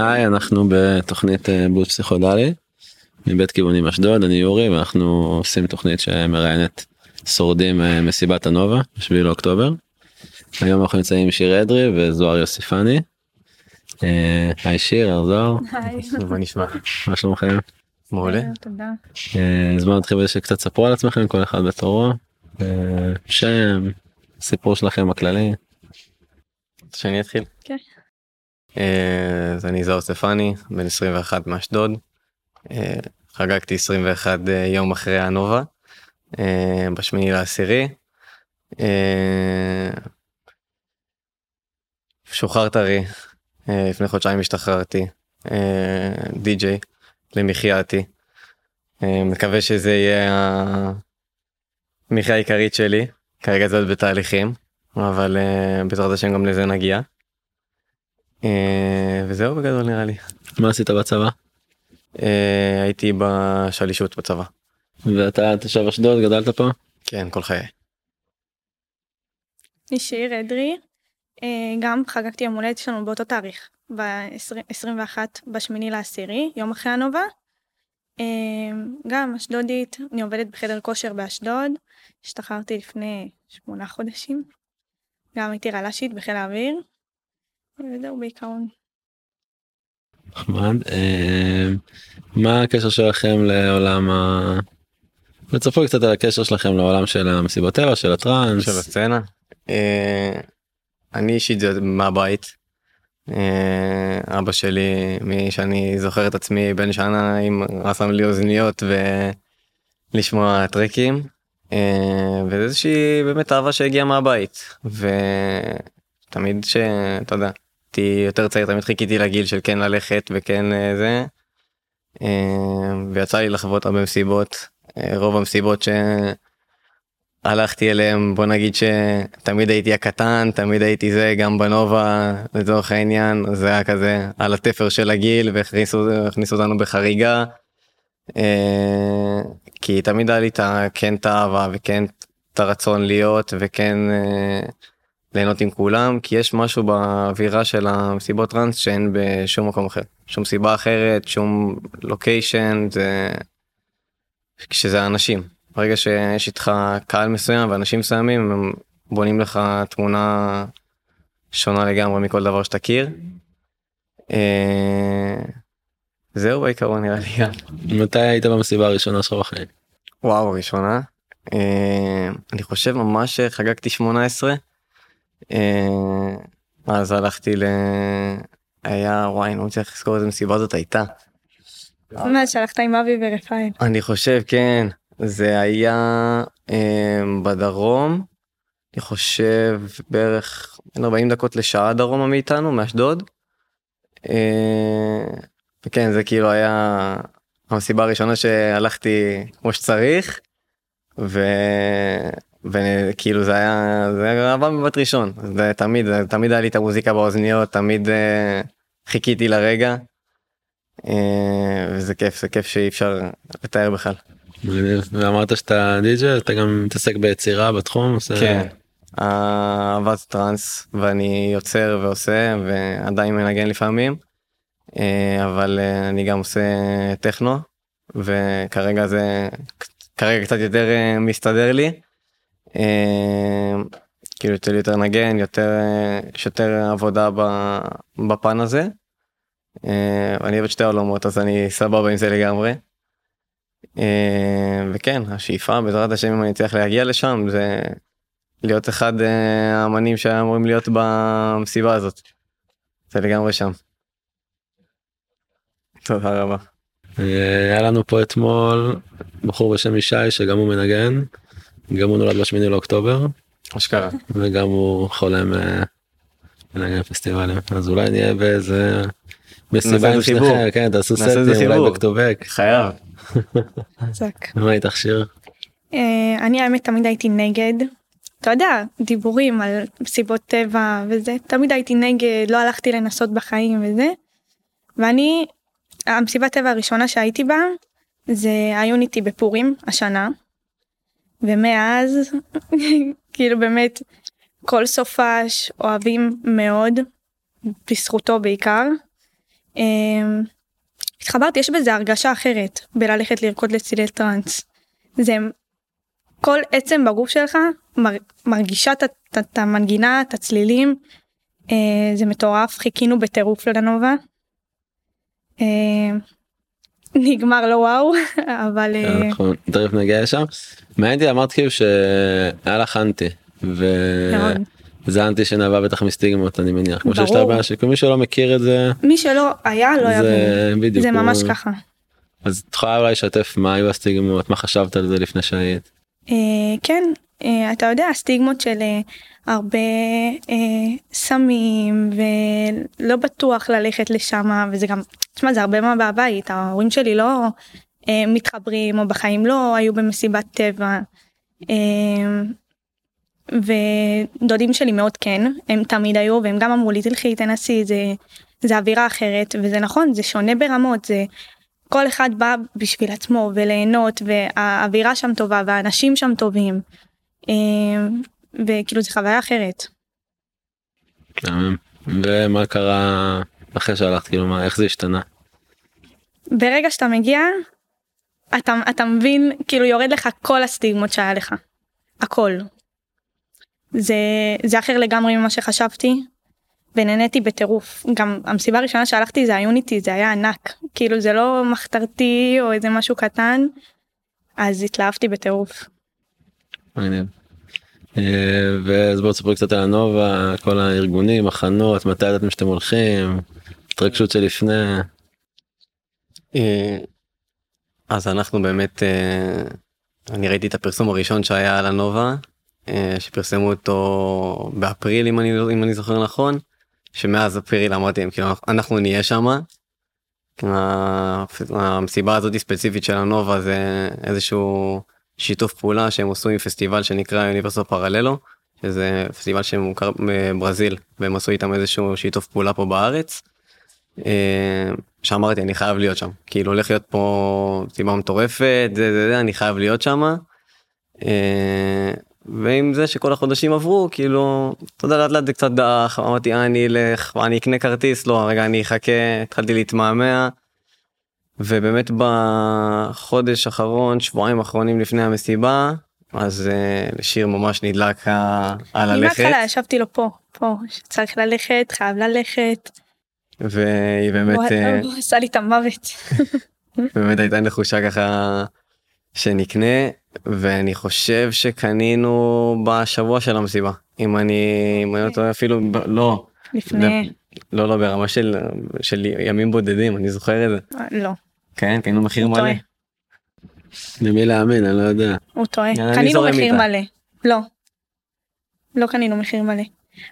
היי, אנחנו בתוכנית אה, בוט פסיכודלי מבית כיוונים אשדוד, אני יורי ואנחנו עושים תוכנית שמראיינת שורדים אה, מסיבת הנובה, 7 לאוקטובר. היום אנחנו נמצאים עם שיר אדרי וזוהר יוסיפני. אה, היי שיר, הר זוהר, היי. מה נשמע? מה שלומכם? מעולה. תודה. אז בואו נתחיל בזה שקצת תספרו על עצמכם, כל אחד בתורו. שם, סיפור שלכם הכללי. שאני אתחיל? כן. אה, אז אני זוהר סטפני, בן 21 מאשדוד. אה, חגגתי 21 אה, יום אחרי הנובה, בשמיני לעשירי. שוחרר טרי, לפני חודשיים השתחררתי, די-ג'יי למחייתי. מקווה שזה יהיה המחיה העיקרית שלי, כרגע זה עוד בתהליכים, אבל בעזרת השם גם לזה נגיע. אה, וזהו בגדול נראה לי. מה עשית בצבא? אה, הייתי בשלישות בצבא. ואתה תושב אשדוד, גדלת פה? כן, כל חיי. אני שיר אדרי. אה, גם חגגתי יום הולדת שלנו באותו תאריך, ב-21 בשמיני לעשירי, יום אחרי הנובה. גם אשדודית, אני עובדת בחדר כושר באשדוד, השתחררתי לפני שמונה חודשים. גם הייתי רל"שית בחיל האוויר. וזהו בעיקרון. נחמד. אה, מה הקשר שלכם לעולם ה... תספרו קצת על הקשר שלכם לעולם של המסיבות טבע, של הטראנס. של הסצנה. אה, אני אישית זה מהבית. אה, אבא שלי משאני זוכר את עצמי בן שנה עם רסם לי אוזניות ולשמוע טרקים. אה, וזה איזושהי באמת אהבה שהגיעה מהבית ותמיד שאתה יודע הייתי יותר צעיר תמיד חיכיתי לגיל של כן ללכת וכן אה, זה. אה, ויצא לי לחוות הרבה מסיבות אה, רוב המסיבות שהלכתי אליהם בוא נגיד שתמיד הייתי הקטן תמיד הייתי זה גם בנובה לצורך העניין זה היה כזה על התפר של הגיל והכניסו הכניסו אותנו בחריגה. כי תמיד היה לי את כן את האהבה וכן את הרצון להיות וכן ליהנות עם כולם כי יש משהו באווירה של המסיבות טראנס שאין בשום מקום אחר שום סיבה אחרת שום לוקיישן זה כשזה האנשים ברגע שיש איתך קהל מסוים ואנשים מסוימים הם בונים לך תמונה שונה לגמרי מכל דבר שתכיר. אה, זהו בעיקרון נראה לי גם. מתי היית במסיבה הראשונה שלך בחיים? וואו ראשונה אה, אני חושב ממש חגגתי 18 אה, אז הלכתי ל... היה וואי אני לא מצליח לזכור איזה מסיבה זאת הייתה מה שהלכת עם אבי ורפאל. אני חושב כן זה היה אה, בדרום אני חושב בערך בין 40 דקות לשעה דרומה מאיתנו מאשדוד. אה, וכן זה כאילו היה המסיבה הראשונה שהלכתי כמו שצריך. ו... וכאילו זה היה זה היה אהבה מבט ראשון זה תמיד זה תמיד היה לי את המוזיקה באוזניות תמיד אה, חיכיתי לרגע. אה, וזה כיף זה כיף שאי אפשר לתאר בכלל. ואמרת שאתה די.ג'יי, אתה גם מתעסק ביצירה בתחום? עושה- כן. אהבת טראנס ואני יוצר ועושה ועדיין מנגן לפעמים. אה, אבל אה, אני גם עושה טכנו וכרגע זה כרגע קצת יותר אה, מסתדר לי. אה, כאילו יותר יותר נגן יותר יש יותר עבודה בפן הזה. אה, אני אוהב את שתי העולמות אז אני סבבה עם זה לגמרי. אה, וכן השאיפה בעזרת השם אם אני אצליח להגיע לשם זה להיות אחד אה, האמנים שאמורים להיות במסיבה הזאת. זה לגמרי שם. תודה רבה. אה, היה לנו פה אתמול בחור בשם ישי שגם הוא מנגן. גם הוא נולד בשמיני לאוקטובר אשכרה. וגם הוא חולם אה, לנגן פסטיבלים אז אולי נהיה באיזה מסיבה עם. שניכם כן תעשו סטים. אולי בכתובק חייב. חזק. מה איתך שיר? אה, אני האמת תמיד הייתי נגד. אתה יודע, דיבורים על מסיבות טבע וזה, תמיד הייתי נגד, לא הלכתי לנסות בחיים וזה. ואני, המסיבת טבע הראשונה שהייתי בה, זה היוניטי בפורים, השנה. ומאז, כאילו באמת, כל סופש אוהבים מאוד, בזכותו בעיקר. אמ, התחברתי, יש בזה הרגשה אחרת בללכת לרקוד לצילי טראנס. זה כל עצם בגוף שלך מר, מרגישה את- המנגינה, את הצלילים. אה, זה מטורף, חיכינו בטירוף לנובה. אה, נגמר לא וואו, אבל אה, אנחנו תכף נגיע לשם. מעניין אותי אמרת כאילו שהיה לך אנטי. וזה אנטי שנבע בטח מסטיגמות אני מניח. כמו שיש ברור. הבעיה שכל מי שלא מכיר את זה. מי שלא היה לא יבין. זה ממש ככה. אז את יכולה אולי לשתף מה היו הסטיגמות מה חשבת על זה לפני שהיית. אה, כן, אה, אתה יודע, הסטיגמות של אה, הרבה אה, סמים ולא בטוח ללכת לשם וזה גם, תשמע זה הרבה מה בבית, ההורים שלי לא אה, מתחברים או בחיים לא היו במסיבת טבע. אה, ודודים שלי מאוד כן, הם תמיד היו והם גם אמרו לי תלכי תנסי זה, זה אווירה אחרת וזה נכון זה שונה ברמות זה כל אחד בא בשביל עצמו וליהנות והאווירה שם טובה והאנשים שם טובים. אה, וכאילו זה חוויה אחרת. מהמם. ומה קרה אחרי שהלכת כאילו מה איך זה השתנה. ברגע שאתה מגיע אתה, אתה מבין כאילו יורד לך כל הסטיגמות שהיה לך. הכל. זה, זה אחר לגמרי ממה שחשבתי ונהניתי בטירוף. גם המסיבה הראשונה שהלכתי זה היוניטי זה היה ענק. כאילו זה לא מחתרתי או איזה משהו קטן. אז התלהבתי בטירוף. מעניין. אה, ואז בואו תספרי קצת על הנובה כל הארגונים הכנות מתי ידעתם שאתם הולכים התרגשות שלפני. אה, אז אנחנו באמת, אה, אני ראיתי את הפרסום הראשון שהיה על הנובה, שפרסמו אותו באפריל אם אני, אם אני זוכר נכון, שמאז אפריל אמרתי להם כאילו אנחנו נהיה שם. המסיבה הזאת ספציפית של הנובה זה איזשהו שיתוף פעולה שהם עשו עם פסטיבל שנקרא אוניברסיטה פרללו, שזה פסטיבל שמוכר בברזיל והם עשו איתם איזשהו שיתוף פעולה פה בארץ. אה, שאמרתי אני חייב להיות שם כאילו הולך להיות פה סיבה מטורפת זה זה זה אני חייב להיות שם. ועם זה שכל החודשים עברו כאילו אתה יודע לאט לאט זה קצת דח אמרתי "אה, אני אלך אני אקנה כרטיס לא רגע אני אחכה התחלתי להתמהמה. ובאמת בחודש האחרון שבועיים אחרונים לפני המסיבה אז אה, לשיר ממש נדלק על אני הלכת. מההתחלה ישבתי לו פה, פה, שצריך ללכת, חייב ללכת. והיא באמת הוא אה, הוא עשה לי את המוות. באמת הייתה נחושה ככה שנקנה ואני חושב שקנינו בשבוע של המסיבה. אם אני אם אני לא טועה אפילו לא. לפני, לא לא ברמה של של ימים בודדים אני זוכר את זה. לא, כן קנינו מחיר הוא מלא טועה. למי להאמין אני לא יודע. הוא טועה. קנינו מחיר. מלא. לא. לא קנינו מחיר מלא.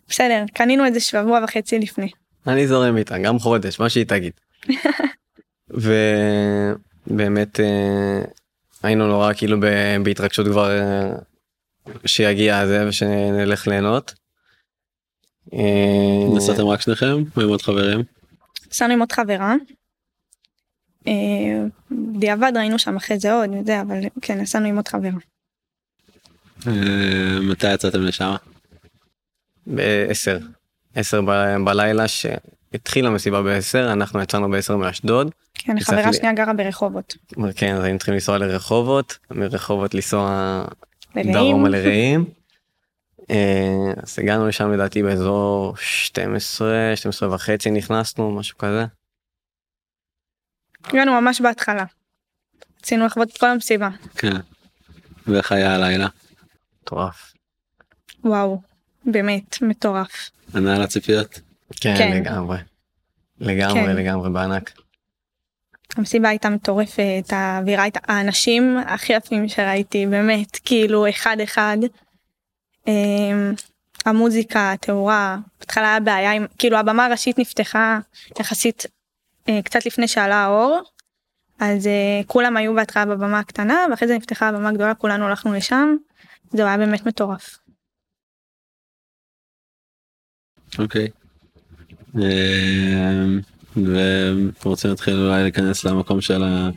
בסדר, קנינו איזה שבוע וחצי לפני. אני זורם איתה גם חודש מה שהיא תגיד. ובאמת אה, היינו נורא כאילו בהתרגשות כבר אה, שיגיע הזה ושנלך ליהנות. אה, נסעתם רק שניכם או עם עוד חברים? נסענו עם עוד חברה. אה, בדיעבד ראינו שם אחרי זה עוד, זה, אבל כן, נסענו עם עוד חברה. אה, מתי יצאתם לשם? בעשר, עשר ב- בלילה שהתחילה המסיבה בעשר, אנחנו יצאנו בעשר מאשדוד, כן, חברה שנייה גרה ברחובות. כן אז היינו צריכים לנסוע לרחובות, מרחובות לנסוע. דרומה לרעים. אה, אז הגענו לשם לדעתי באזור 12, 12 וחצי נכנסנו, משהו כזה. הגענו ממש בהתחלה. רצינו לחוות את כל המסיבה. כן. ואיך היה הלילה? מטורף. וואו, באמת, מטורף. ענה על הציפיות? כן, כן. לגמרי. לגמרי, כן. לגמרי בענק. המסיבה הייתה מטורפת, האווירה הייתה, האנשים הכי יפים שראיתי, באמת, כאילו אחד אחד. אמ, המוזיקה, התאורה, בהתחלה היה בעיה עם, כאילו הבמה הראשית נפתחה יחסית קצת לפני שעלה האור, אז אה, כולם היו בהתחלה בבמה הקטנה, ואחרי זה נפתחה הבמה הגדולה, כולנו הלכנו לשם, זה היה באמת מטורף. אוקיי. אה, ואתם רוצים להתחיל אולי להיכנס למקום של ה...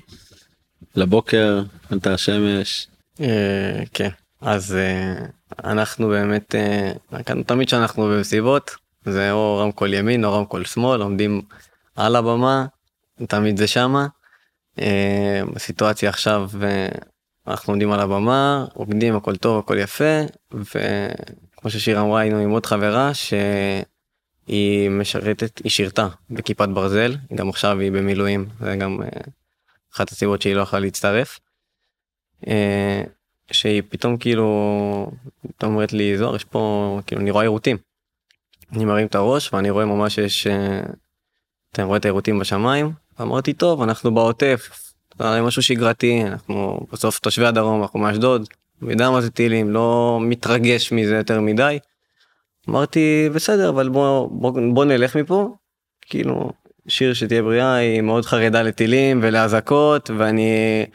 לבוקר, עלתה השמש. אה, כן, אז אה, אנחנו באמת, אה, תמיד שאנחנו במסיבות, זה או רמקול ימין או רמקול שמאל, עומדים על הבמה, תמיד זה שמה. אה, בסיטואציה עכשיו אה, אנחנו עומדים על הבמה, רוקדים, הכל טוב, הכל יפה, וכמו ששיר אמרה, היינו עם עוד חברה שהיא משרתת, היא שירתה בכיפת ברזל, גם עכשיו היא במילואים, זה גם אה, אחת הסיבות שהיא לא יכולה להצטרף. אה, שהיא פתאום כאילו, פתאום אומרת לי, זוהר, יש פה, כאילו, אני רואה עירותים. אני מרים את הראש ואני רואה ממש יש, אה, אתה רואה את העירותים בשמיים, אמרתי, טוב, אנחנו בעוטף, זה הרי משהו שגרתי, אנחנו בסוף תושבי הדרום, אנחנו מאשדוד, יודע מה זה טילים, לא מתרגש מזה יותר מדי. אמרתי, בסדר, אבל בוא, בוא, בוא נלך מפה. כאילו, שיר שתהיה בריאה היא מאוד חרדה לטילים ולאזעקות, ואני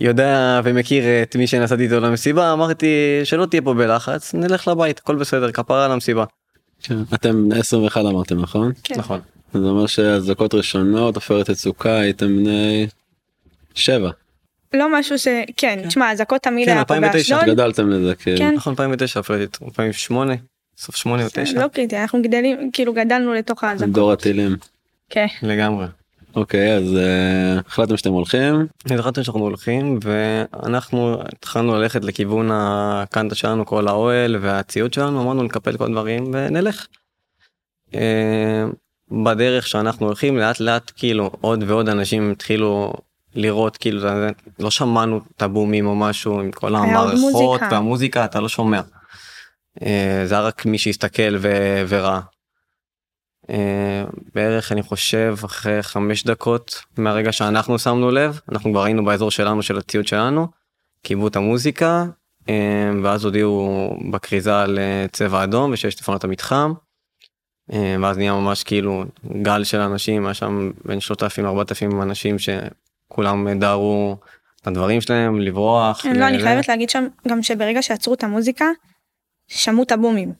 יודע ומכיר את מי שנסעתי איתו למסיבה, אמרתי שלא תהיה פה בלחץ, נלך לבית, הכל בסדר, כפרה על המסיבה. כן. אתם 21 אמרתם נכון? כן. נכון. זה אומר שאזעקות ראשונות עופרת יצוקה הייתם בני שבע. לא משהו ש... כן, תשמע, אזעקות תמיד כן, היה פה 2009, באשדוד. גדלתם לזה כאילו. כן. נכון, 2009, אפילו 2008, סוף 8 או 9, לא קריטי, אנחנו גדלים, כאילו גדלנו לתוך האזעקות. דור הטילים. כן. לגמרי. אוקיי אז אה, החלטתם שאתם הולכים החלטנו שאנחנו הולכים ואנחנו התחלנו ללכת לכיוון הקנטה שלנו כל האוהל והציוד שלנו אמרנו נקפל כל הדברים ונלך. אה, בדרך שאנחנו הולכים לאט לאט כאילו עוד ועוד אנשים התחילו לראות כאילו לא שמענו את הבומים או משהו עם כל המערכות מוזיקה. והמוזיקה אתה לא שומע. אה, זה היה רק מי שהסתכל ו- וראה. אה, בערך אני חושב אחרי חמש דקות מהרגע שאנחנו שמנו לב אנחנו כבר היינו באזור שלנו של הציוד שלנו כיבו את המוזיקה אה, ואז הודיעו בכריזה על צבע אדום ושיש לפנות המתחם. אה, ואז נהיה ממש כאילו גל של אנשים היה שם בין 3,000 4,000 אנשים שכולם דהרו את הדברים שלהם לברוח. כן, לא, אני חייבת להגיד שם גם שברגע שעצרו את המוזיקה, שמעו את הבומים.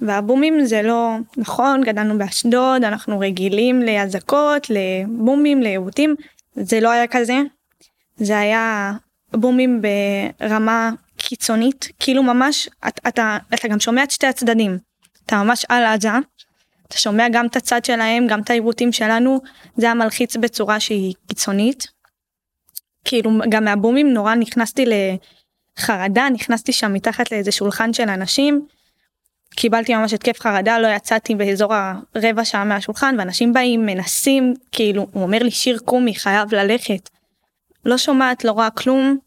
והבומים זה לא נכון, גדלנו באשדוד, אנחנו רגילים לאזעקות, לבומים, לעיוותים, זה לא היה כזה. זה היה בומים ברמה קיצונית, כאילו ממש, אתה, אתה, אתה גם שומע את שתי הצדדים. אתה ממש על עזה, אתה שומע גם את הצד שלהם, גם את העיוותים שלנו, זה היה מלחיץ בצורה שהיא קיצונית. כאילו גם מהבומים נורא נכנסתי לחרדה, נכנסתי שם מתחת לאיזה שולחן של אנשים. קיבלתי ממש התקף חרדה, לא יצאתי באזור הרבע שעה מהשולחן, ואנשים באים, מנסים, כאילו, הוא אומר לי שיר קומי, חייב ללכת. לא שומעת, לא רואה כלום.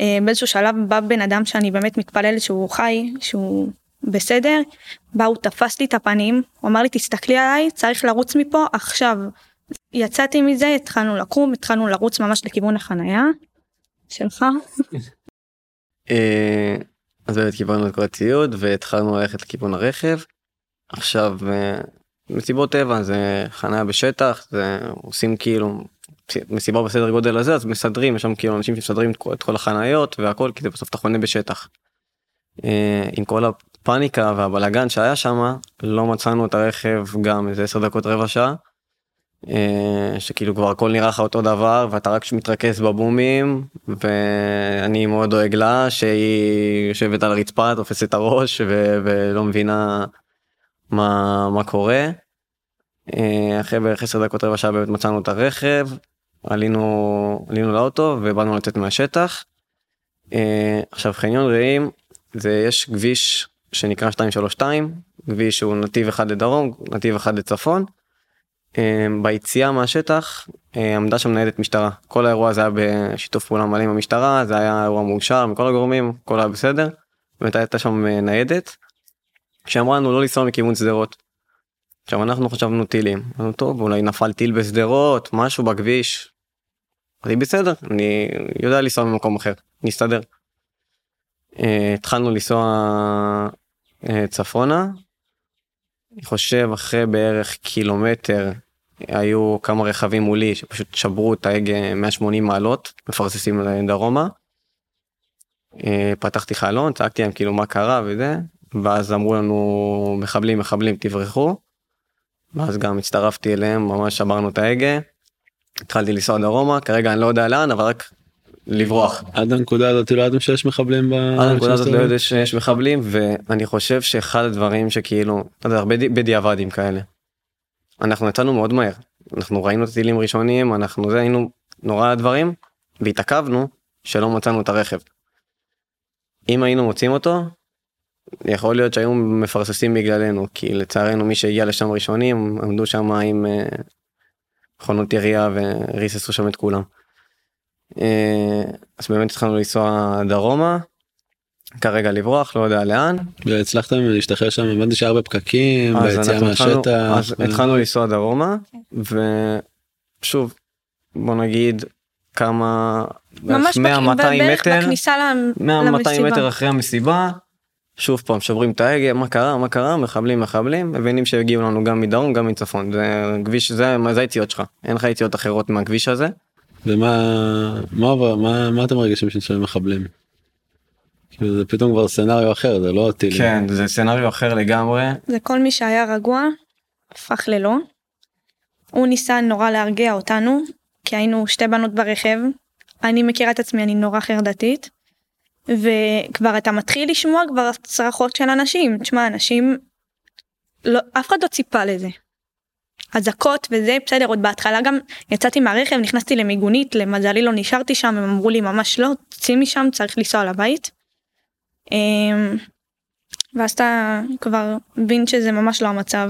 אה, באיזשהו שלב בא בן אדם שאני באמת מתפללת שהוא חי, שהוא בסדר, בא, הוא תפס לי את הפנים, הוא אמר לי תסתכלי עליי, צריך לרוץ מפה עכשיו. יצאתי מזה, התחלנו לקום, התחלנו לרוץ ממש לכיוון החנייה שלך. אה, אז באמת קיבלנו את כל הציוד והתחלנו ללכת לכיוון הרכב. עכשיו אה, מסיבות טבע זה חניה בשטח זה עושים כאילו מסיבה בסדר גודל הזה אז מסדרים יש שם כאילו אנשים שמסדרים את כל, החניות והכל כי זה בסוף אתה חונה בשטח. אה, עם כל הפאניקה והבלגן שהיה שם לא מצאנו את הרכב גם איזה 10 דקות רבע שעה. אה, שכאילו כבר הכל נראה לך אותו דבר ואתה רק מתרכז בבומים ואני מאוד דואג לה שהיא יושבת על הרצפה תופסת את הראש ו- ולא מבינה מה מה קורה. אה, אחרי בערך 10 דקות רבע שעה באמת מצאנו את הרכב עלינו עלינו לאוטו ובאנו לצאת מהשטח. אה, עכשיו חניון רעים זה יש כביש שנקרא 232 כביש שהוא נתיב אחד לדרום נתיב אחד לצפון. אה, ביציאה מהשטח אה, עמדה שם ניידת משטרה כל האירוע הזה היה בשיתוף פעולה מלא עם המשטרה זה היה אירוע מאושר מכל הגורמים הכל היה בסדר. באמת הייתה שם אה, ניידת. שאמרה לנו לא לנסוע מכיוון שדרות. עכשיו אנחנו חשבנו טילים אמרנו טוב אולי נפל טיל בשדרות משהו בכביש. אמרתי בסדר אני יודע לנסוע ממקום אחר נסתדר. אה, התחלנו לנסוע אה, צפונה אני חושב אחרי בערך קילומטר היו כמה רכבים מולי שפשוט שברו את ההגה 180 מעלות מפרססים דרומה. אה, פתחתי חלון צעקתי להם כאילו מה קרה וזה ואז אמרו לנו מחבלים מחבלים תברחו. ואז גם הצטרפתי אליהם ממש שברנו את ההגה. התחלתי לנסוע דרומה כרגע אני לא יודע לאן אבל רק לברוח. עד הנקודה הזאת לא ידעתם שיש מחבלים ב... עד הנקודה הזאת לא? יודע שיש מחבלים ואני חושב שאחד הדברים שכאילו אתה יודע, הרבה בדיעבדים כאלה. אנחנו יצאנו מאוד מהר אנחנו ראינו את הטילים ראשונים אנחנו זה היינו נורא דברים והתעכבנו שלא מצאנו את הרכב. אם היינו מוצאים אותו יכול להיות שהיו מפרססים בגללנו כי לצערנו מי שהגיע לשם ראשונים עמדו שם עם אה, מכונות ירייה וריססו שם את כולם. אה, אז באמת התחלנו לנסוע דרומה כרגע לברוח לא יודע לאן והצלחתם להשתחרר שם הבנתי שהרבה פקקים אז ביציאה מהשטח. אז התחלנו לנסוע דרומה ושוב בוא נגיד כמה ממש 100-200 בערך מטר בכניסה למ- 100-200 למסיבה. מטר אחרי המסיבה. שוב פעם שוברים את ההגה מה קרה מה קרה מחבלים מחבלים מבינים שהגיעו לנו גם מדרום גם מצפון זה כביש זה זה היציאות שלך אין לך יציאות אחרות מהכביש הזה. ומה מה עובר מה מה אתם מרגישים שנשארים מחבלים. כאילו זה פתאום כבר סצנריו אחר זה לא טילים. כן זה סצנריו אחר לגמרי זה כל מי שהיה רגוע, הפך ללא. הוא ניסה נורא להרגיע אותנו, כי היינו שתי בנות ברכב. אני מכירה את עצמי, אני נורא חרדתית. וכבר אתה מתחיל לשמוע כבר צרחות של אנשים. תשמע, אנשים... לא, אף אחד לא ציפה לזה. אזעקות וזה, בסדר, עוד בהתחלה גם יצאתי מהרכב, נכנסתי למיגונית, למזלי לא נשארתי שם, הם אמרו לי ממש לא, צאי משם, צריך לנסוע לבית. אמ, ואז אתה כבר מבין שזה ממש לא המצב.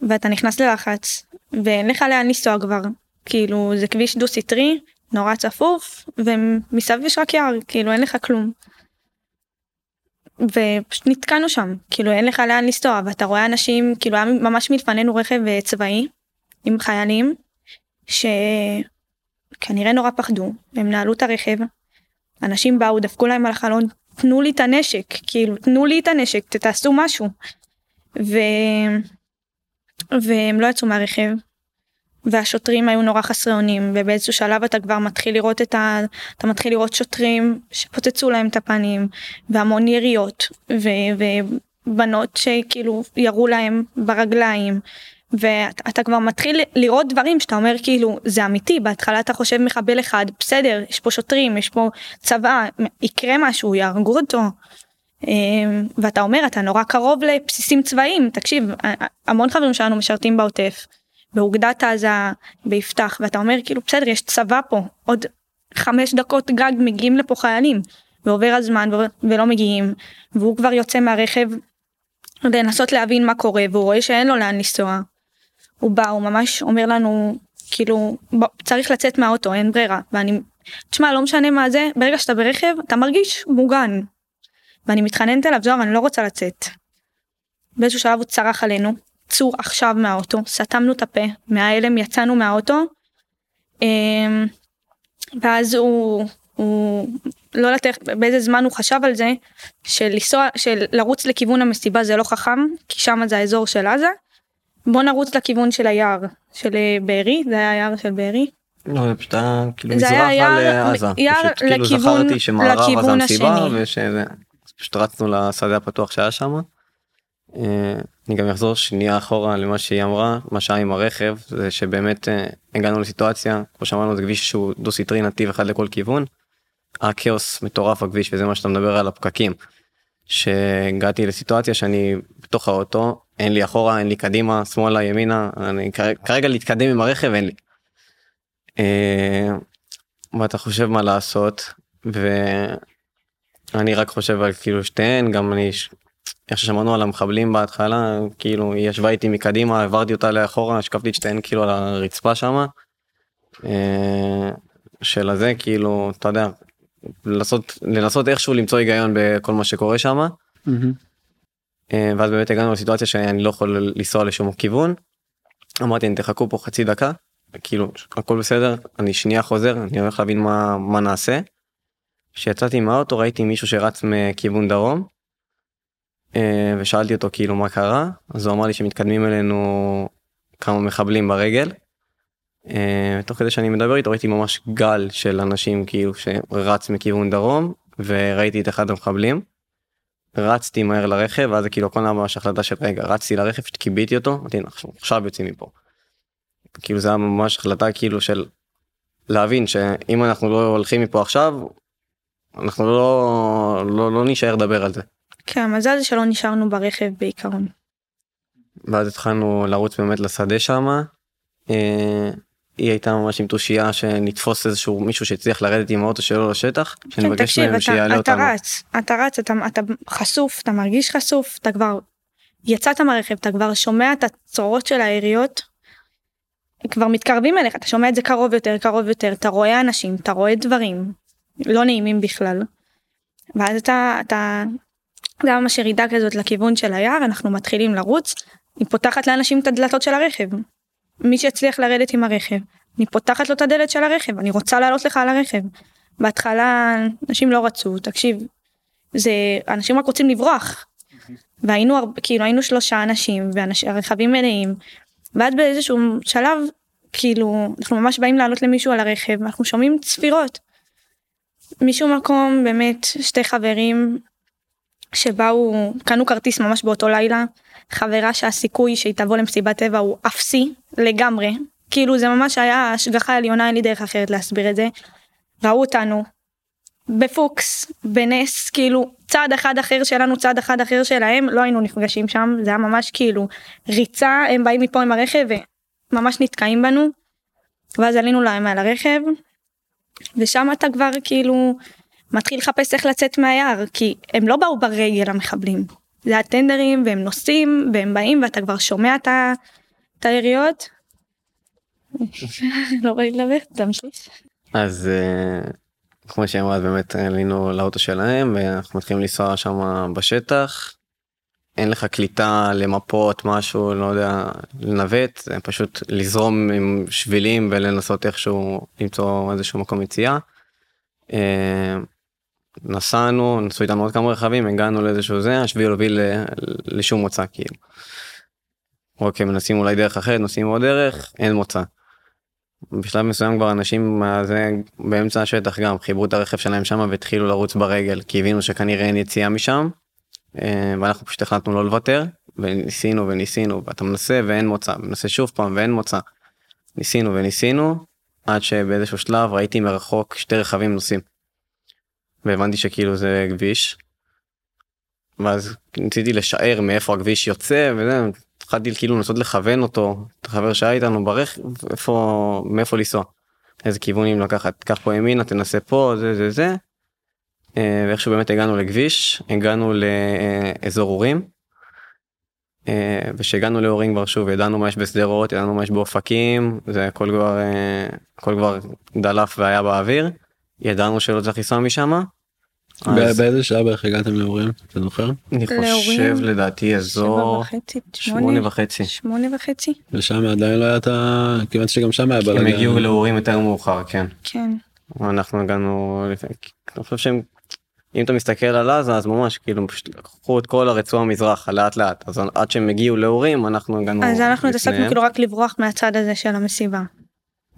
ואתה נכנס ללחץ ואין לך לאן לנסוע כבר כאילו זה כביש דו סטרי נורא צפוף ומסביב יש רק יער כאילו אין לך כלום. ופשוט נתקענו שם כאילו אין לך לאן לנסוע ואתה רואה אנשים כאילו היה ממש מלפנינו רכב אה, צבאי עם חיילים שכנראה נורא פחדו הם נעלו את הרכב. אנשים באו דפקו להם על החלון תנו לי את הנשק כאילו תנו לי את הנשק תעשו משהו. ו... והם לא יצאו מהרכב. והשוטרים היו נורא חסרי אונים ובאיזשהו שלב אתה כבר מתחיל לראות את ה... אתה מתחיל לראות שוטרים שפוצצו להם את הפנים והמון יריות ו... ובנות שכאילו ירו להם ברגליים ואתה כבר מתחיל לראות דברים שאתה אומר כאילו זה אמיתי בהתחלה אתה חושב מחבל אחד בסדר יש פה שוטרים יש פה צבא יקרה משהו יהרגו אותו. אמ, ואתה אומר אתה נורא קרוב לבסיסים צבאיים. תקשיב המון חברים שלנו משרתים בעוטף באוגדת עזה ביפתח ואתה אומר כאילו בסדר יש צבא פה עוד חמש דקות גג מגיעים לפה חיילים ועובר הזמן ולא מגיעים והוא כבר יוצא מהרכב לנסות להבין מה קורה והוא רואה שאין לו לאן לנסוע. הוא בא הוא ממש אומר לנו כאילו בוא, צריך לצאת מהאוטו אין ברירה ואני תשמע לא משנה מה זה ברגע שאתה ברכב אתה מרגיש מוגן ואני מתחננת אליו זוהר אני לא רוצה לצאת. באיזשהו שלב הוא צרח עלינו צור עכשיו מהאוטו סתמנו את הפה מההלם יצאנו מהאוטו. אמ, ואז הוא הוא לא יודעת באיזה זמן הוא חשב על זה של לנסוע של לרוץ לכיוון המסיבה זה לא חכם כי שם זה האזור של עזה. בוא נרוץ לכיוון של היער של אה, בארי זה היה היער של בארי לא, זה פשוט היה כאילו מזרח על עזה. פשוט כאילו זכרתי שמערב המסיבה השני. ושזה. פשוט רצנו לשדה הפתוח שהיה שם. אה, אני גם אחזור שנייה אחורה למה שהיא אמרה מה שהיה עם הרכב זה שבאמת אה, הגענו לסיטואציה כמו שאמרנו זה כביש שהוא דו סטרי נתיב אחד לכל כיוון. היה כאוס מטורף בכביש וזה מה שאתה מדבר על הפקקים. שהגעתי לסיטואציה שאני בתוך האוטו אין לי אחורה אין לי קדימה שמאלה ימינה אני כרגע- להתקדם עם הרכב אין לי. אה, ואתה חושב מה לעשות ואני רק חושב על כאילו שתיהן גם אני איך ששמענו על המחבלים בהתחלה כאילו היא ישבה איתי מקדימה העברתי אותה לאחורה השקפתי את שתיהן כאילו על הרצפה שמה. אה, של הזה כאילו אתה יודע לנסות לנסות איכשהו למצוא היגיון בכל מה שקורה שם. ואז באמת הגענו לסיטואציה שאני לא יכול לנסוע לשום כיוון. אמרתי תחכו פה חצי דקה כאילו הכל בסדר אני שנייה חוזר אני הולך להבין מה מה נעשה. כשיצאתי מהאוטו ראיתי מישהו שרץ מכיוון דרום. אה, ושאלתי אותו כאילו מה קרה אז הוא אמר לי שמתקדמים אלינו כמה מחבלים ברגל. אה, תוך כדי שאני מדבר איתו ראיתי ממש גל של אנשים כאילו שרץ מכיוון דרום וראיתי את אחד המחבלים. רצתי מהר לרכב ואז כאילו הכל היה ממש החלטה של רגע רצתי לרכב כיביתי אותו אמרתי "עכשיו- יוצאים מפה. כאילו זה היה ממש החלטה כאילו של להבין שאם אנחנו לא הולכים מפה עכשיו אנחנו לא לא לא נשאר לדבר על זה. כן המזל זה שלא נשארנו ברכב בעיקרון. ואז התחלנו לרוץ באמת לשדה שמה. אה, היא הייתה ממש עם תושייה שנתפוס איזשהו מישהו שהצליח לרדת עם האוטו שלו לשטח, כן, שנבקש תקשיב, מהם אתה, שיעלה אתה אותנו. רץ, אתה רץ, אתה, אתה חשוף, אתה מרגיש חשוף, אתה כבר יצאת מהרכב, אתה כבר שומע את הצרורות של היריות, כבר מתקרבים אליך, אתה שומע את זה קרוב יותר, קרוב יותר, אתה רואה אנשים, אתה רואה דברים לא נעימים בכלל. ואז אתה, אתה, היה ממש ירידה כזאת לכיוון של היער, אנחנו מתחילים לרוץ, אני פותחת לאנשים את הדלתות של הרכב. מי שהצליח לרדת עם הרכב, אני פותחת לו את הדלת של הרכב, אני רוצה לעלות לך על הרכב. בהתחלה אנשים לא רצו, תקשיב, זה, אנשים רק רוצים לברוח. והיינו, כאילו היינו שלושה אנשים, והרכבים מלאים, ואז באיזשהו שלב, כאילו, אנחנו ממש באים לעלות למישהו על הרכב, אנחנו שומעים צפירות. משום מקום, באמת, שתי חברים שבאו, קנו כרטיס ממש באותו לילה, חברה שהסיכוי שהיא תבוא למסיבת טבע הוא אפסי לגמרי, כאילו זה ממש היה השגחה עליונה, אין לי דרך אחרת להסביר את זה. ראו אותנו, בפוקס, בנס, כאילו צעד אחד אחר שלנו, צעד אחד אחר שלהם, לא היינו נפגשים שם, זה היה ממש כאילו ריצה, הם באים מפה עם הרכב וממש נתקעים בנו, ואז עלינו להם מעל הרכב, ושם אתה כבר כאילו מתחיל לחפש איך לצאת מהיער, כי הם לא באו ברגל המחבלים, זה הטנדרים והם נוסעים והם באים ואתה כבר שומע את היריות. לא ראיתי לדבר, תמשיך. אז אה, כמו אז באמת עלינו לאוטו שלהם ואנחנו מתחילים לנסוע שם בשטח. אין לך קליטה למפות משהו, לא יודע, לנווט, פשוט לזרום עם שבילים ולנסות איכשהו למצוא איזשהו מקום יציאה. נסענו, נסעו איתנו עוד כמה רכבים, הגענו לאיזשהו זה, השביל הוביל לשום מוצא כאילו. אוקיי, מנסים אולי דרך אחרת, נוסעים עוד דרך, אין מוצא. בשלב מסוים כבר אנשים זה באמצע השטח גם חיברו את הרכב שלהם שם והתחילו לרוץ ברגל כי הבינו שכנראה אין יציאה משם. אה, ואנחנו פשוט החלטנו לא לוותר וניסינו וניסינו ואתה מנסה ואין מוצא מנסה שוב פעם ואין מוצא. ניסינו וניסינו עד שבאיזשהו שלב ראיתי מרחוק שתי רכבים נוסעים. והבנתי שכאילו זה כביש. ואז ניסיתי לשער מאיפה הכביש יוצא וזה התחלתי כאילו לנסות לכוון אותו את החבר שהיה איתנו ברכב איפה מאיפה לנסוע. איזה כיוונים לקחת קח פה ימינה תנסה פה זה זה זה. אה, ואיכשהו באמת הגענו לכביש הגענו לאזור אורים. אה, וכשהגענו לאורים כבר שוב ידענו מה יש בשדרות ידענו מה יש באופקים זה הכל כבר אה, הכל כבר דלף והיה באוויר. ידענו שלא צריך לנסוע משם. אז באיזה שעה בערך הגעתם להורים? אתה זוכר? אני חושב לדעתי אזור שמונה וחצי. שמונה וחצי, ושם עדיין לא היה את ה... כמעט שגם שם היה הם בלאגן. הגיעו להורים יותר מאוחר כן. כן. אנחנו הגענו לפני, אני חושב שהם, אם אתה מסתכל על עזה אז ממש כאילו פשוט לקחו את כל הרצועה מזרחה לאט לאט אז עד שהם הגיעו להורים אנחנו הגענו אז אנחנו התעסקנו. כאילו רק לברוח מהצד הזה של המסיבה.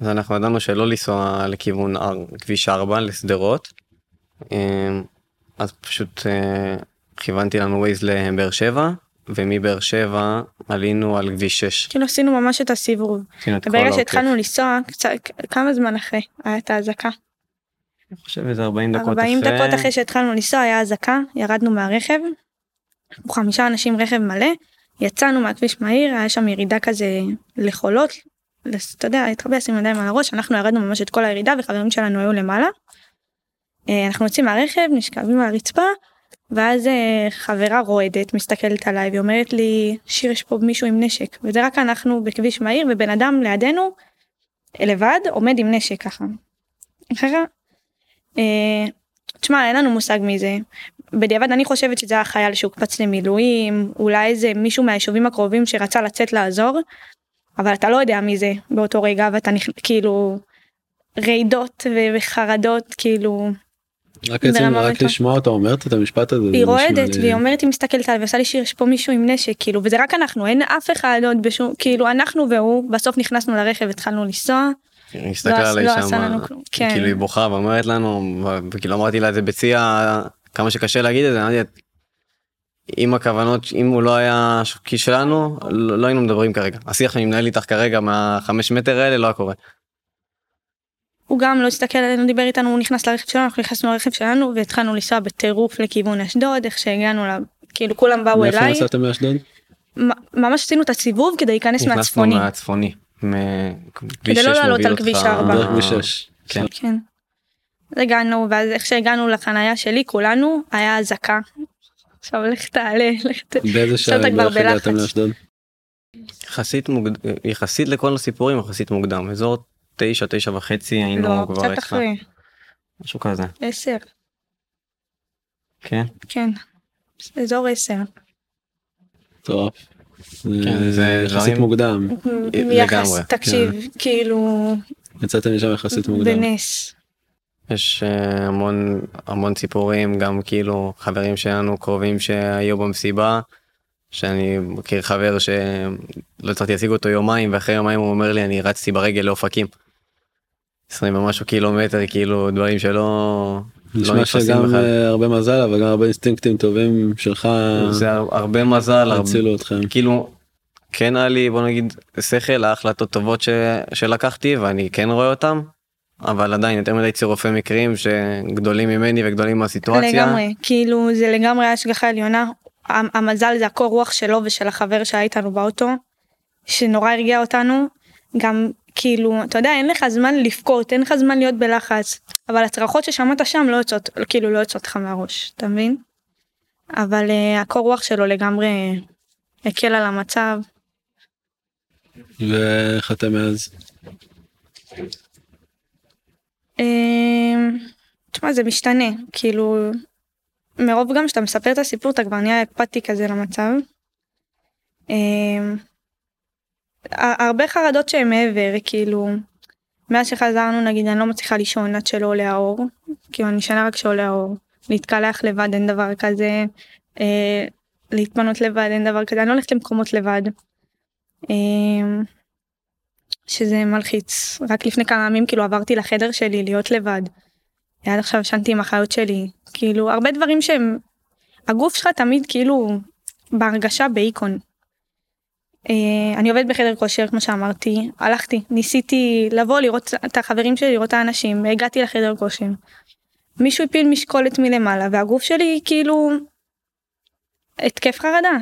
אז אנחנו ידענו שלא לנסוע לכיוון הר- כביש 4 לשדרות. אמ, אז פשוט אה, כיוונתי לנו ווייז לבאר שבע ומבאר שבע עלינו על כביש 6. כאילו עשינו ממש את הסיבוב. העוקף. שהתחלנו לנסוע, כמה זמן אחרי היה את האזעקה? אני חושב איזה 40 דקות 40 דקות אחרי שהתחלנו לנסוע היה אזעקה, ירדנו מהרכב, חמישה אנשים רכב מלא, יצאנו מהכביש מהיר, היה שם ירידה כזה לחולות, אתה יודע, התחבא עם ידיים על הראש, אנחנו ירדנו ממש את כל הירידה וחברים שלנו היו למעלה. אה, אנחנו יוצאים מהרכב, נשכבים על הרצפה, ואז אה, חברה רועדת מסתכלת עליי ואומרת לי, שיר יש פה מישהו עם נשק, וזה רק אנחנו בכביש מהיר ובן אדם לידינו, לבד, עומד עם נשק ככה. ככה, אה, תשמע אין לנו מושג מי זה. בדיעבד אני חושבת שזה היה חייל שהוקפץ למילואים אולי איזה מישהו מהיישובים הקרובים שרצה לצאת לעזור. אבל אתה לא יודע מי זה באותו רגע ואתה נכ... כאילו רעידות וחרדות כאילו רק עצם רק. לשמוע אותה אומרת את המשפט הזה. זה היא רועדת והיא אומרת היא מסתכלת עליי ועושה לי שיר יש פה מישהו עם נשק כאילו וזה רק אנחנו אין אף אחד עוד בשום כאילו אנחנו והוא בסוף נכנסנו לרכב התחלנו לנסוע היא הסתכלה לא עליי לא שם, כלום, כן. כאילו היא בוכה ואומרת לנו, וכאילו אמרתי לה את זה בשיא ה- כמה שקשה להגיד את זה, אמרתי לה, אם הכוונות, אם הוא לא היה שוקי שלנו, לא לא היינו מדברים כרגע. השיח שאני מנהל איתך כרגע מהחמש מטר האלה לא היה קורה. הוא גם לא הסתכל עלינו דיבר איתנו הוא נכנס לרכב שלנו אנחנו נכנסנו לרכב שלנו והתחלנו לנסוע בטירוף לכיוון אשדוד איך שהגענו ל... כאילו כולם באו מאיפה אליי נסעתם מאשדוד? ממש עשינו את הסיבוב כדי להיכנס נכנסנו מהצפוני מהצפוני. כדי לא לעלות על כביש 4. דרך כביש 6. כן. כן. אז הגענו ואז איך שהגענו לחנייה שלי כולנו היה אזעקה. עכשיו לך תעלה. לך ת- באיזה שעה אתה כבר בערך הגעתם בלחץ. לאשדוד? יחסית מוקד... יחסית לכל הסיפורים יחסית מוקדם אזור תשע תשע וחצי היינו לא, כבר קצת. אחרי. משהו כזה עשר. כן כן. אזור עשר. מטורף. כן, זה יחסית מוקדם. יחס, לגמרי, תקשיב, כאילו, יצאתם משם יחסית מוקדם. בנס. יש אה, המון המון סיפורים גם כאילו חברים שלנו קרובים שהיו במסיבה. שאני מכיר חבר שלא הצלחתי להשיג אותו יומיים ואחרי יומיים הוא אומר לי אני רצתי ברגל לאופקים. 20 ומשהו קילומטר כאילו דברים שלא לא נשמע נתפסים שגם בכלל. אה, הרבה מזל אבל גם הרבה אינסטינקטים טובים שלך זה הר- הרבה מזל הצילו אתכם. כאילו כן היה לי בוא נגיד שכל ההחלטות טובות ש... שלקחתי ואני כן רואה אותם. אבל עדיין יותר מדי צירופי מקרים שגדולים ממני וגדולים מהסיטואציה. לגמרי, כאילו זה לגמרי השגחה עליונה. המ- המזל זה הקור רוח שלו ושל החבר שהיה איתנו באוטו, שנורא הרגיע אותנו. גם כאילו, אתה יודע, אין לך זמן לבכות, אין לך זמן להיות בלחץ, אבל הצרחות ששמעת שם לא יוצאות, כאילו לא יוצאות לך מהראש, אתה מבין? אבל uh, הקור רוח שלו לגמרי הקל על המצב. ואיך אתם מאז? אמ, תשמע זה משתנה כאילו מרוב גם שאתה מספר את הסיפור אתה כבר נהיה אפאתי כזה למצב. אמ, הרבה חרדות שהן מעבר כאילו מאז שחזרנו נגיד אני לא מצליחה לישון עד שלא עולה האור כאילו אני ישנה רק כשעולה האור להתקלח לבד אין דבר כזה אה, להתפנות לבד אין דבר כזה אני לא הולכת למקומות לבד. אמ, שזה מלחיץ רק לפני כמה ימים כאילו עברתי לחדר שלי להיות לבד. עד עכשיו ישנתי עם החיות שלי כאילו הרבה דברים שהם הגוף שלך תמיד כאילו בהרגשה באיקון. אה, אני עובדת בחדר כושר כמו שאמרתי הלכתי ניסיתי לבוא לראות את החברים שלי לראות את האנשים הגעתי לחדר כושר. מישהו הפיל משקולת מלמעלה והגוף שלי כאילו התקף חרדה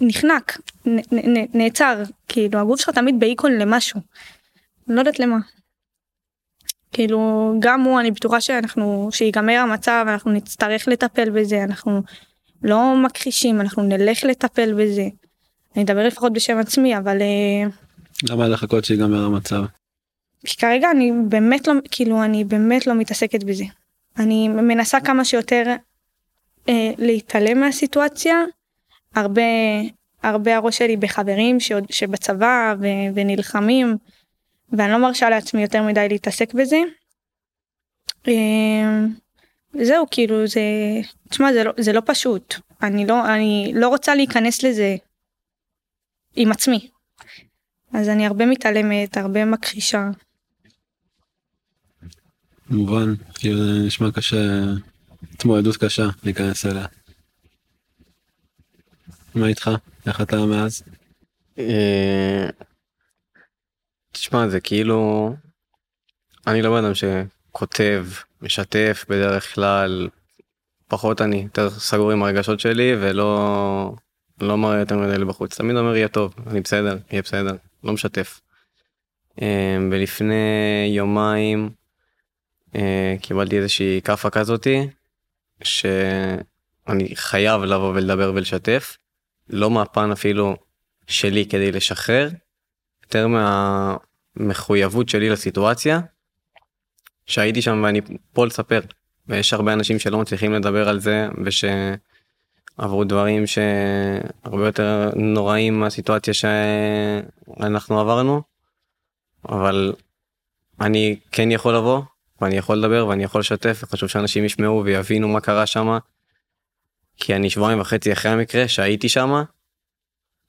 נחנק נ, נ, נעצר כאילו הגוף שלך תמיד באיקון למשהו. לא יודעת למה. כאילו גם הוא אני בטוחה שאנחנו שיגמר המצב אנחנו נצטרך לטפל בזה אנחנו לא מכחישים אנחנו נלך לטפל בזה. אני אדבר לפחות בשם עצמי אבל אה, למה לחכות שיגמר המצב? כי כרגע אני באמת לא כאילו אני באמת לא מתעסקת בזה. אני מנסה כמה שיותר אה, להתעלם מהסיטואציה. הרבה הרבה הראש שלי בחברים שעוד שבצבא ו, ונלחמים ואני לא מרשה לעצמי יותר מדי להתעסק בזה. אה, זהו כאילו זה תשמע זה לא זה לא פשוט אני לא אני לא רוצה להיכנס לזה עם עצמי. אז אני הרבה מתעלמת הרבה מכחישה. מובן, כאילו זה נשמע קשה, התמודדות קשה להיכנס אליה. מה איתך? איך אתה מאז? אה, תשמע זה כאילו אני לא בן אדם שכותב משתף בדרך כלל פחות אני יותר סגור עם הרגשות שלי ולא לא מראה יותר מדי בחוץ תמיד אומר יהיה טוב אני בסדר יהיה בסדר לא משתף. אה, ולפני יומיים אה, קיבלתי איזושהי כאפה כזאתי שאני חייב לבוא ולדבר ולשתף לא מהפן אפילו שלי כדי לשחרר, יותר מהמחויבות שלי לסיטואציה, שהייתי שם ואני פה לספר, ויש הרבה אנשים שלא מצליחים לדבר על זה, ושעברו דברים שהרבה יותר נוראים מהסיטואציה שאנחנו עברנו, אבל אני כן יכול לבוא, ואני יכול לדבר ואני יכול לשתף, וחשוב שאנשים ישמעו ויבינו מה קרה שם, כי אני שבועיים וחצי אחרי המקרה שהייתי שם,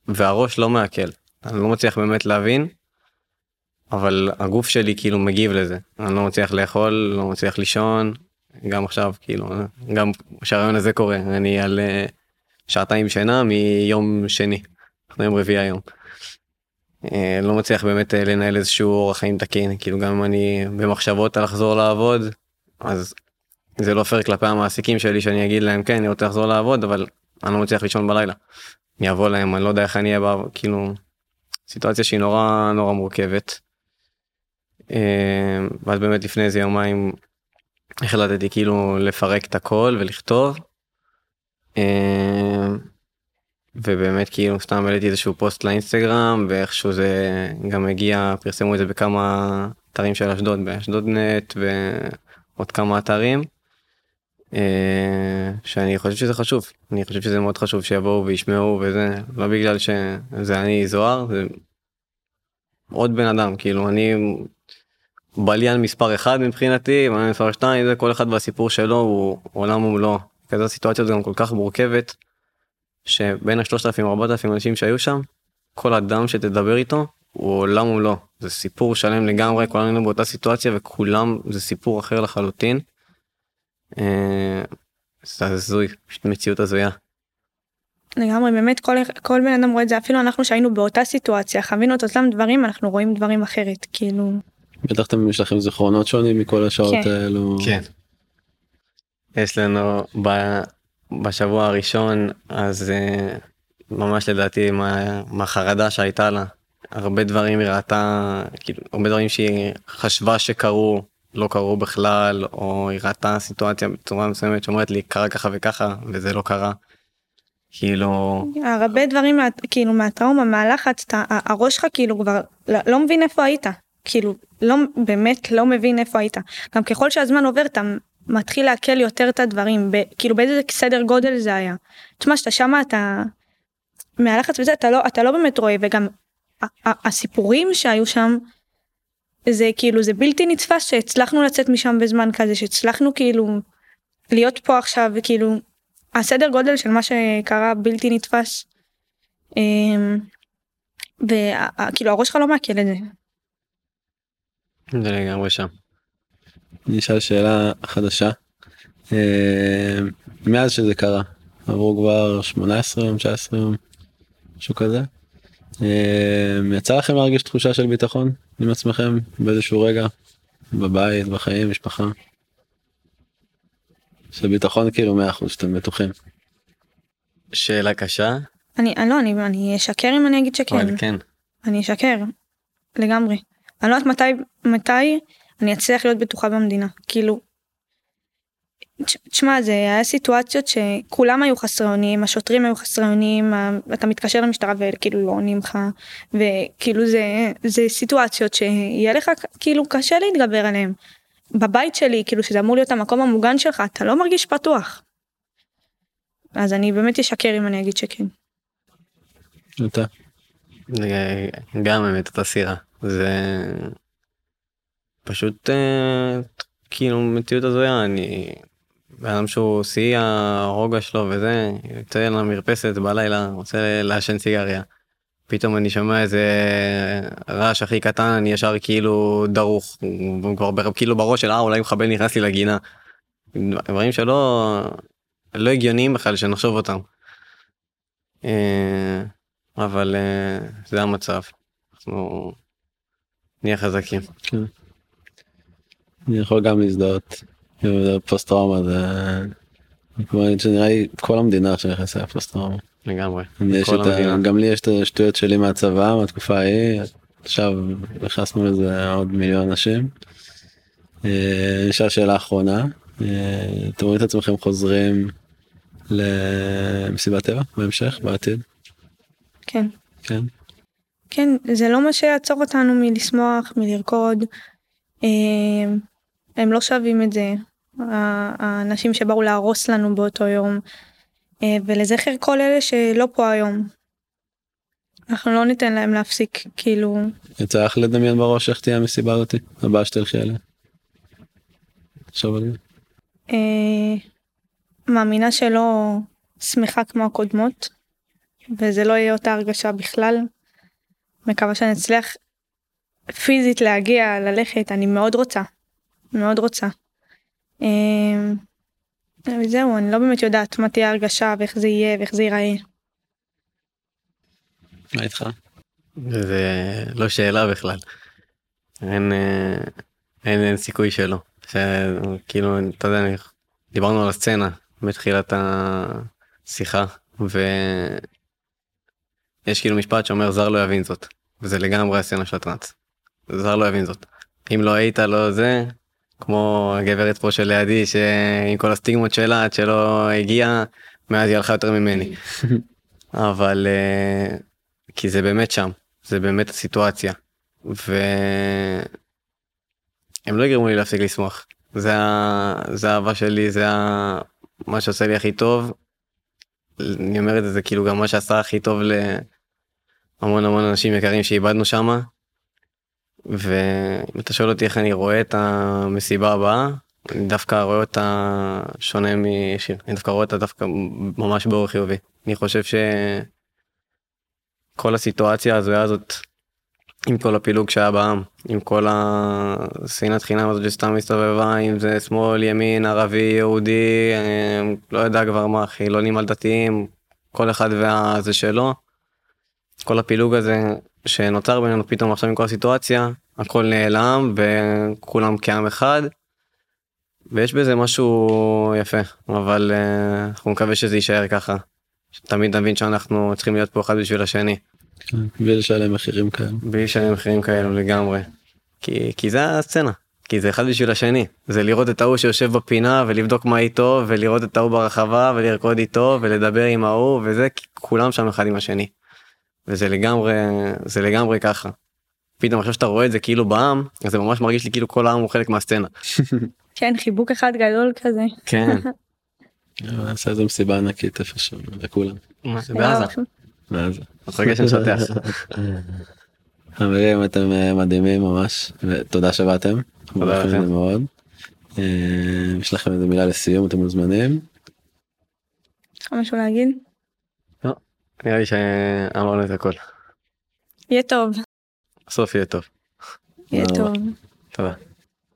והראש לא מעכל. אני לא מצליח באמת להבין, אבל הגוף שלי כאילו מגיב לזה. אני לא מצליח לאכול, לא מצליח לישון, גם עכשיו כאילו, גם שהרעיון הזה קורה, אני על אה, שעתיים שינה מיום שני, אנחנו יום רביעי היום. אה, לא מצליח באמת אה, לנהל איזשהו אורח חיים תקין, כאילו גם אם אני במחשבות על לחזור לעבוד, אז זה לא פייר כלפי המעסיקים שלי שאני אגיד להם כן אני רוצה לחזור לעבוד אבל אני לא מצליח לישון בלילה. אני אבוא להם אני לא יודע איך אני אהיה בעב- כאילו סיטואציה שהיא נורא נורא מורכבת. אה, ואז באמת לפני איזה יומיים החלטתי כאילו לפרק את הכל ולכתוב. אה, ובאמת כאילו סתם העליתי איזשהו פוסט לאינסטגרם ואיכשהו זה גם הגיע פרסמו את זה בכמה אתרים של אשדוד באשדוד נט ועוד כמה אתרים. אה, שאני חושב שזה חשוב אני חושב שזה מאוד חשוב שיבואו וישמעו וזה לא בגלל שזה אני זוהר זה עוד בן אדם כאילו אני בליין מספר אחד מבחינתי בליין מספר שתיים זה כל אחד והסיפור שלו הוא עולם ומלואו כזו סיטואציה גם כל כך מורכבת שבין השלושת אלפים ארבעת אלפים אנשים שהיו שם כל אדם שתדבר איתו הוא עולם ומלואו זה סיפור שלם לגמרי כולנו היינו באותה סיטואציה וכולם זה סיפור אחר לחלוטין. אה, זה הזוי פשוט מציאות הזויה. לגמרי, באמת כל, כל בן אדם רואה את זה, אפילו אנחנו שהיינו באותה סיטואציה, חווינו את אותם דברים, אנחנו רואים דברים אחרת, כאילו... בטח אתם יש לכם זיכרונות שונים מכל השעות כן. האלו. כן. יש לנו ב, בשבוע הראשון אז אה, ממש לדעתי מה, מהחרדה שהייתה לה הרבה דברים היא ראתה כאילו הרבה דברים שהיא חשבה שקרו לא קרו בכלל או היא ראתה סיטואציה בצורה מסוימת שאומרת לי קרה ככה וככה וזה לא קרה. כאילו הרבה דברים, מה, כאילו מהטראומה, מהלחץ, אתה, הראש שלך כאילו כבר לא, לא מבין איפה היית. כאילו, לא, באמת לא מבין איפה היית. גם ככל שהזמן עובר, אתה מתחיל לעכל יותר את הדברים, ב, כאילו באיזה סדר גודל זה היה. תשמע, שאתה שמה, אתה... מהלחץ וזה, אתה לא, אתה לא באמת רואה, וגם הסיפורים שהיו שם, זה כאילו, זה בלתי נתפס שהצלחנו לצאת משם בזמן כזה, שהצלחנו כאילו להיות פה עכשיו, וכאילו, הסדר גודל של מה שקרה בלתי נתפס. וכאילו הראש שלך לא מעכל את זה. זה לגמרי שם. אני אשאל שאלה חדשה. אה, מאז שזה קרה עברו כבר 18 יום 19 יום משהו כזה. אה, יצא לכם להרגיש תחושה של ביטחון עם עצמכם באיזשהו רגע בבית בחיים משפחה. של ביטחון כאילו 100% שאתם בטוחים. שאלה קשה אני, אני לא, אני, אני אשקר אם אני אגיד שכן. אבל כן אני אשקר. לגמרי. אני לא יודעת מתי, מתי אני אצליח להיות בטוחה במדינה. כאילו, תש- תשמע, זה היה סיטואציות שכולם היו חסרי אונים, השוטרים היו חסרי אונים, אתה מתקשר למשטרה וכאילו לא עונים לך, וכאילו זה, זה סיטואציות שיהיה לך כאילו קשה להתגבר עליהן. בבית שלי, כאילו שזה אמור להיות המקום המוגן שלך, אתה לא מרגיש פתוח. אז אני באמת אשקר אם אני אגיד שכן. אתה. זה גם האמת אותה סירה זה פשוט אה, כאילו מציאות הזויה אני בן אדם שהוא שיא הרוגע שלו וזה יוצא למרפסת בלילה רוצה לעשן סיגריה. פתאום אני שומע איזה רעש הכי קטן אני ישר כאילו דרוך כבר כאילו בראש של אה אולי מחבל נכנס לי לגינה. דברים שלא לא הגיוניים בכלל שנחשוב אותם. אה, אבל אה, זה המצב. אנחנו נהיה חזקים. אני יכול גם להזדהות. פוסט טראומה זה שנראה לי כל המדינה עכשיו נכנסה לפוסט טראומה. לגמרי. גם לי יש את השטויות שלי מהצבא מהתקופה ההיא עכשיו נכנסנו לזה עוד מיליון אנשים. אה, נשאל שאלה אחרונה אה, אתם רואים את עצמכם חוזרים למסיבת טבע בהמשך בעתיד כן. כן כן, זה לא מה שיעצור אותנו מלשמוח, מלרקוד. הם לא שווים את זה. האנשים שבאו להרוס לנו באותו יום. אה, ולזכר כל אלה שלא פה היום. אנחנו לא ניתן להם להפסיק, כאילו, יצא לך לדמיין בראש איך תהיה המסיבה הזאתי הבאה שתלכי עליה. תחשוב על זה. אה, מאמינה שלא שמחה כמו הקודמות, וזה לא יהיה אותה הרגשה בכלל. מקווה שאני אצליח פיזית להגיע, ללכת, אני מאוד רוצה, מאוד רוצה. אה, וזהו, אני לא באמת יודעת מה תהיה ההרגשה ואיך זה יהיה ואיך זה ייראה. מה איתך? זה לא שאלה בכלל. אין, אה, אין, אין סיכוי שלא. כאילו, אתה יודע, אני- דיברנו על הסצנה בתחילת השיחה, ויש כאילו משפט שאומר זר לא יבין זאת. וזה לגמרי הסצנה של הטראנס. זר לא יבין זאת. אם לא היית לא זה כמו הגברת פה שלידי שעם כל הסטיגמות שלה עד שלא הגיעה מאז היא הלכה יותר ממני. אבל אה, כי זה באמת שם זה באמת הסיטואציה. והם לא יגרמו לי להפסיק לשמוח. זה, האהבה שלי זה. מה שעושה לי הכי טוב. אני אומר את זה, זה כאילו גם מה שעשה הכי טוב להמון המון אנשים יקרים שאיבדנו שמה. ואם אתה שואל אותי איך אני רואה את המסיבה הבאה, אני דווקא רואה אותה שונה משיר, אני דווקא רואה אותה דווקא ממש באור חיובי. אני חושב שכל הסיטואציה ההזויה הזאת, עם כל הפילוג שהיה בעם, עם כל השנאת חינם הזאת שסתם הסתובבה, אם זה שמאל, ימין, ערבי, יהודי, אה, לא יודע כבר מה, חילונים על דתיים, כל אחד והזה שלו. כל הפילוג הזה שנוצר בינינו פתאום עכשיו עם כל הסיטואציה, הכל נעלם וכולם כעם אחד. ויש בזה משהו יפה, אבל uh, אנחנו מקווה שזה יישאר ככה. שתמיד נבין שאנחנו צריכים להיות פה אחד בשביל השני. כן, בלי לשלם מחירים כאלה. בלי לשלם מחירים כאלו לגמרי. כי, כי זה הסצנה. כי זה אחד בשביל השני. זה לראות את ההוא שיושב בפינה ולבדוק מה איתו ולראות את ההוא ברחבה ולרקוד איתו ולדבר עם ההוא וזה כי כולם שם אחד עם השני. וזה לגמרי זה לגמרי ככה. פתאום עכשיו שאתה רואה את זה כאילו בעם אז זה ממש מרגיש לי כאילו כל העם הוא חלק מהסצנה. כן, חיבוק אחד גדול כזה. כן. נעשה איזה מסיבה ענקית איפשהו לכולם. זה בעזה. בעזה. רגע שנשטח. חברים אתם אה, מדהימים ממש ותודה שבאתם. תודה לכם. מאוד. אה, יש לכם איזה מילה לסיום אתם מוזמנים. יש לך משהו להגיד? נראה לי שאמרנו את הכל. יהיה טוב, בסוף יהיה טוב. יהיה טוב. תודה.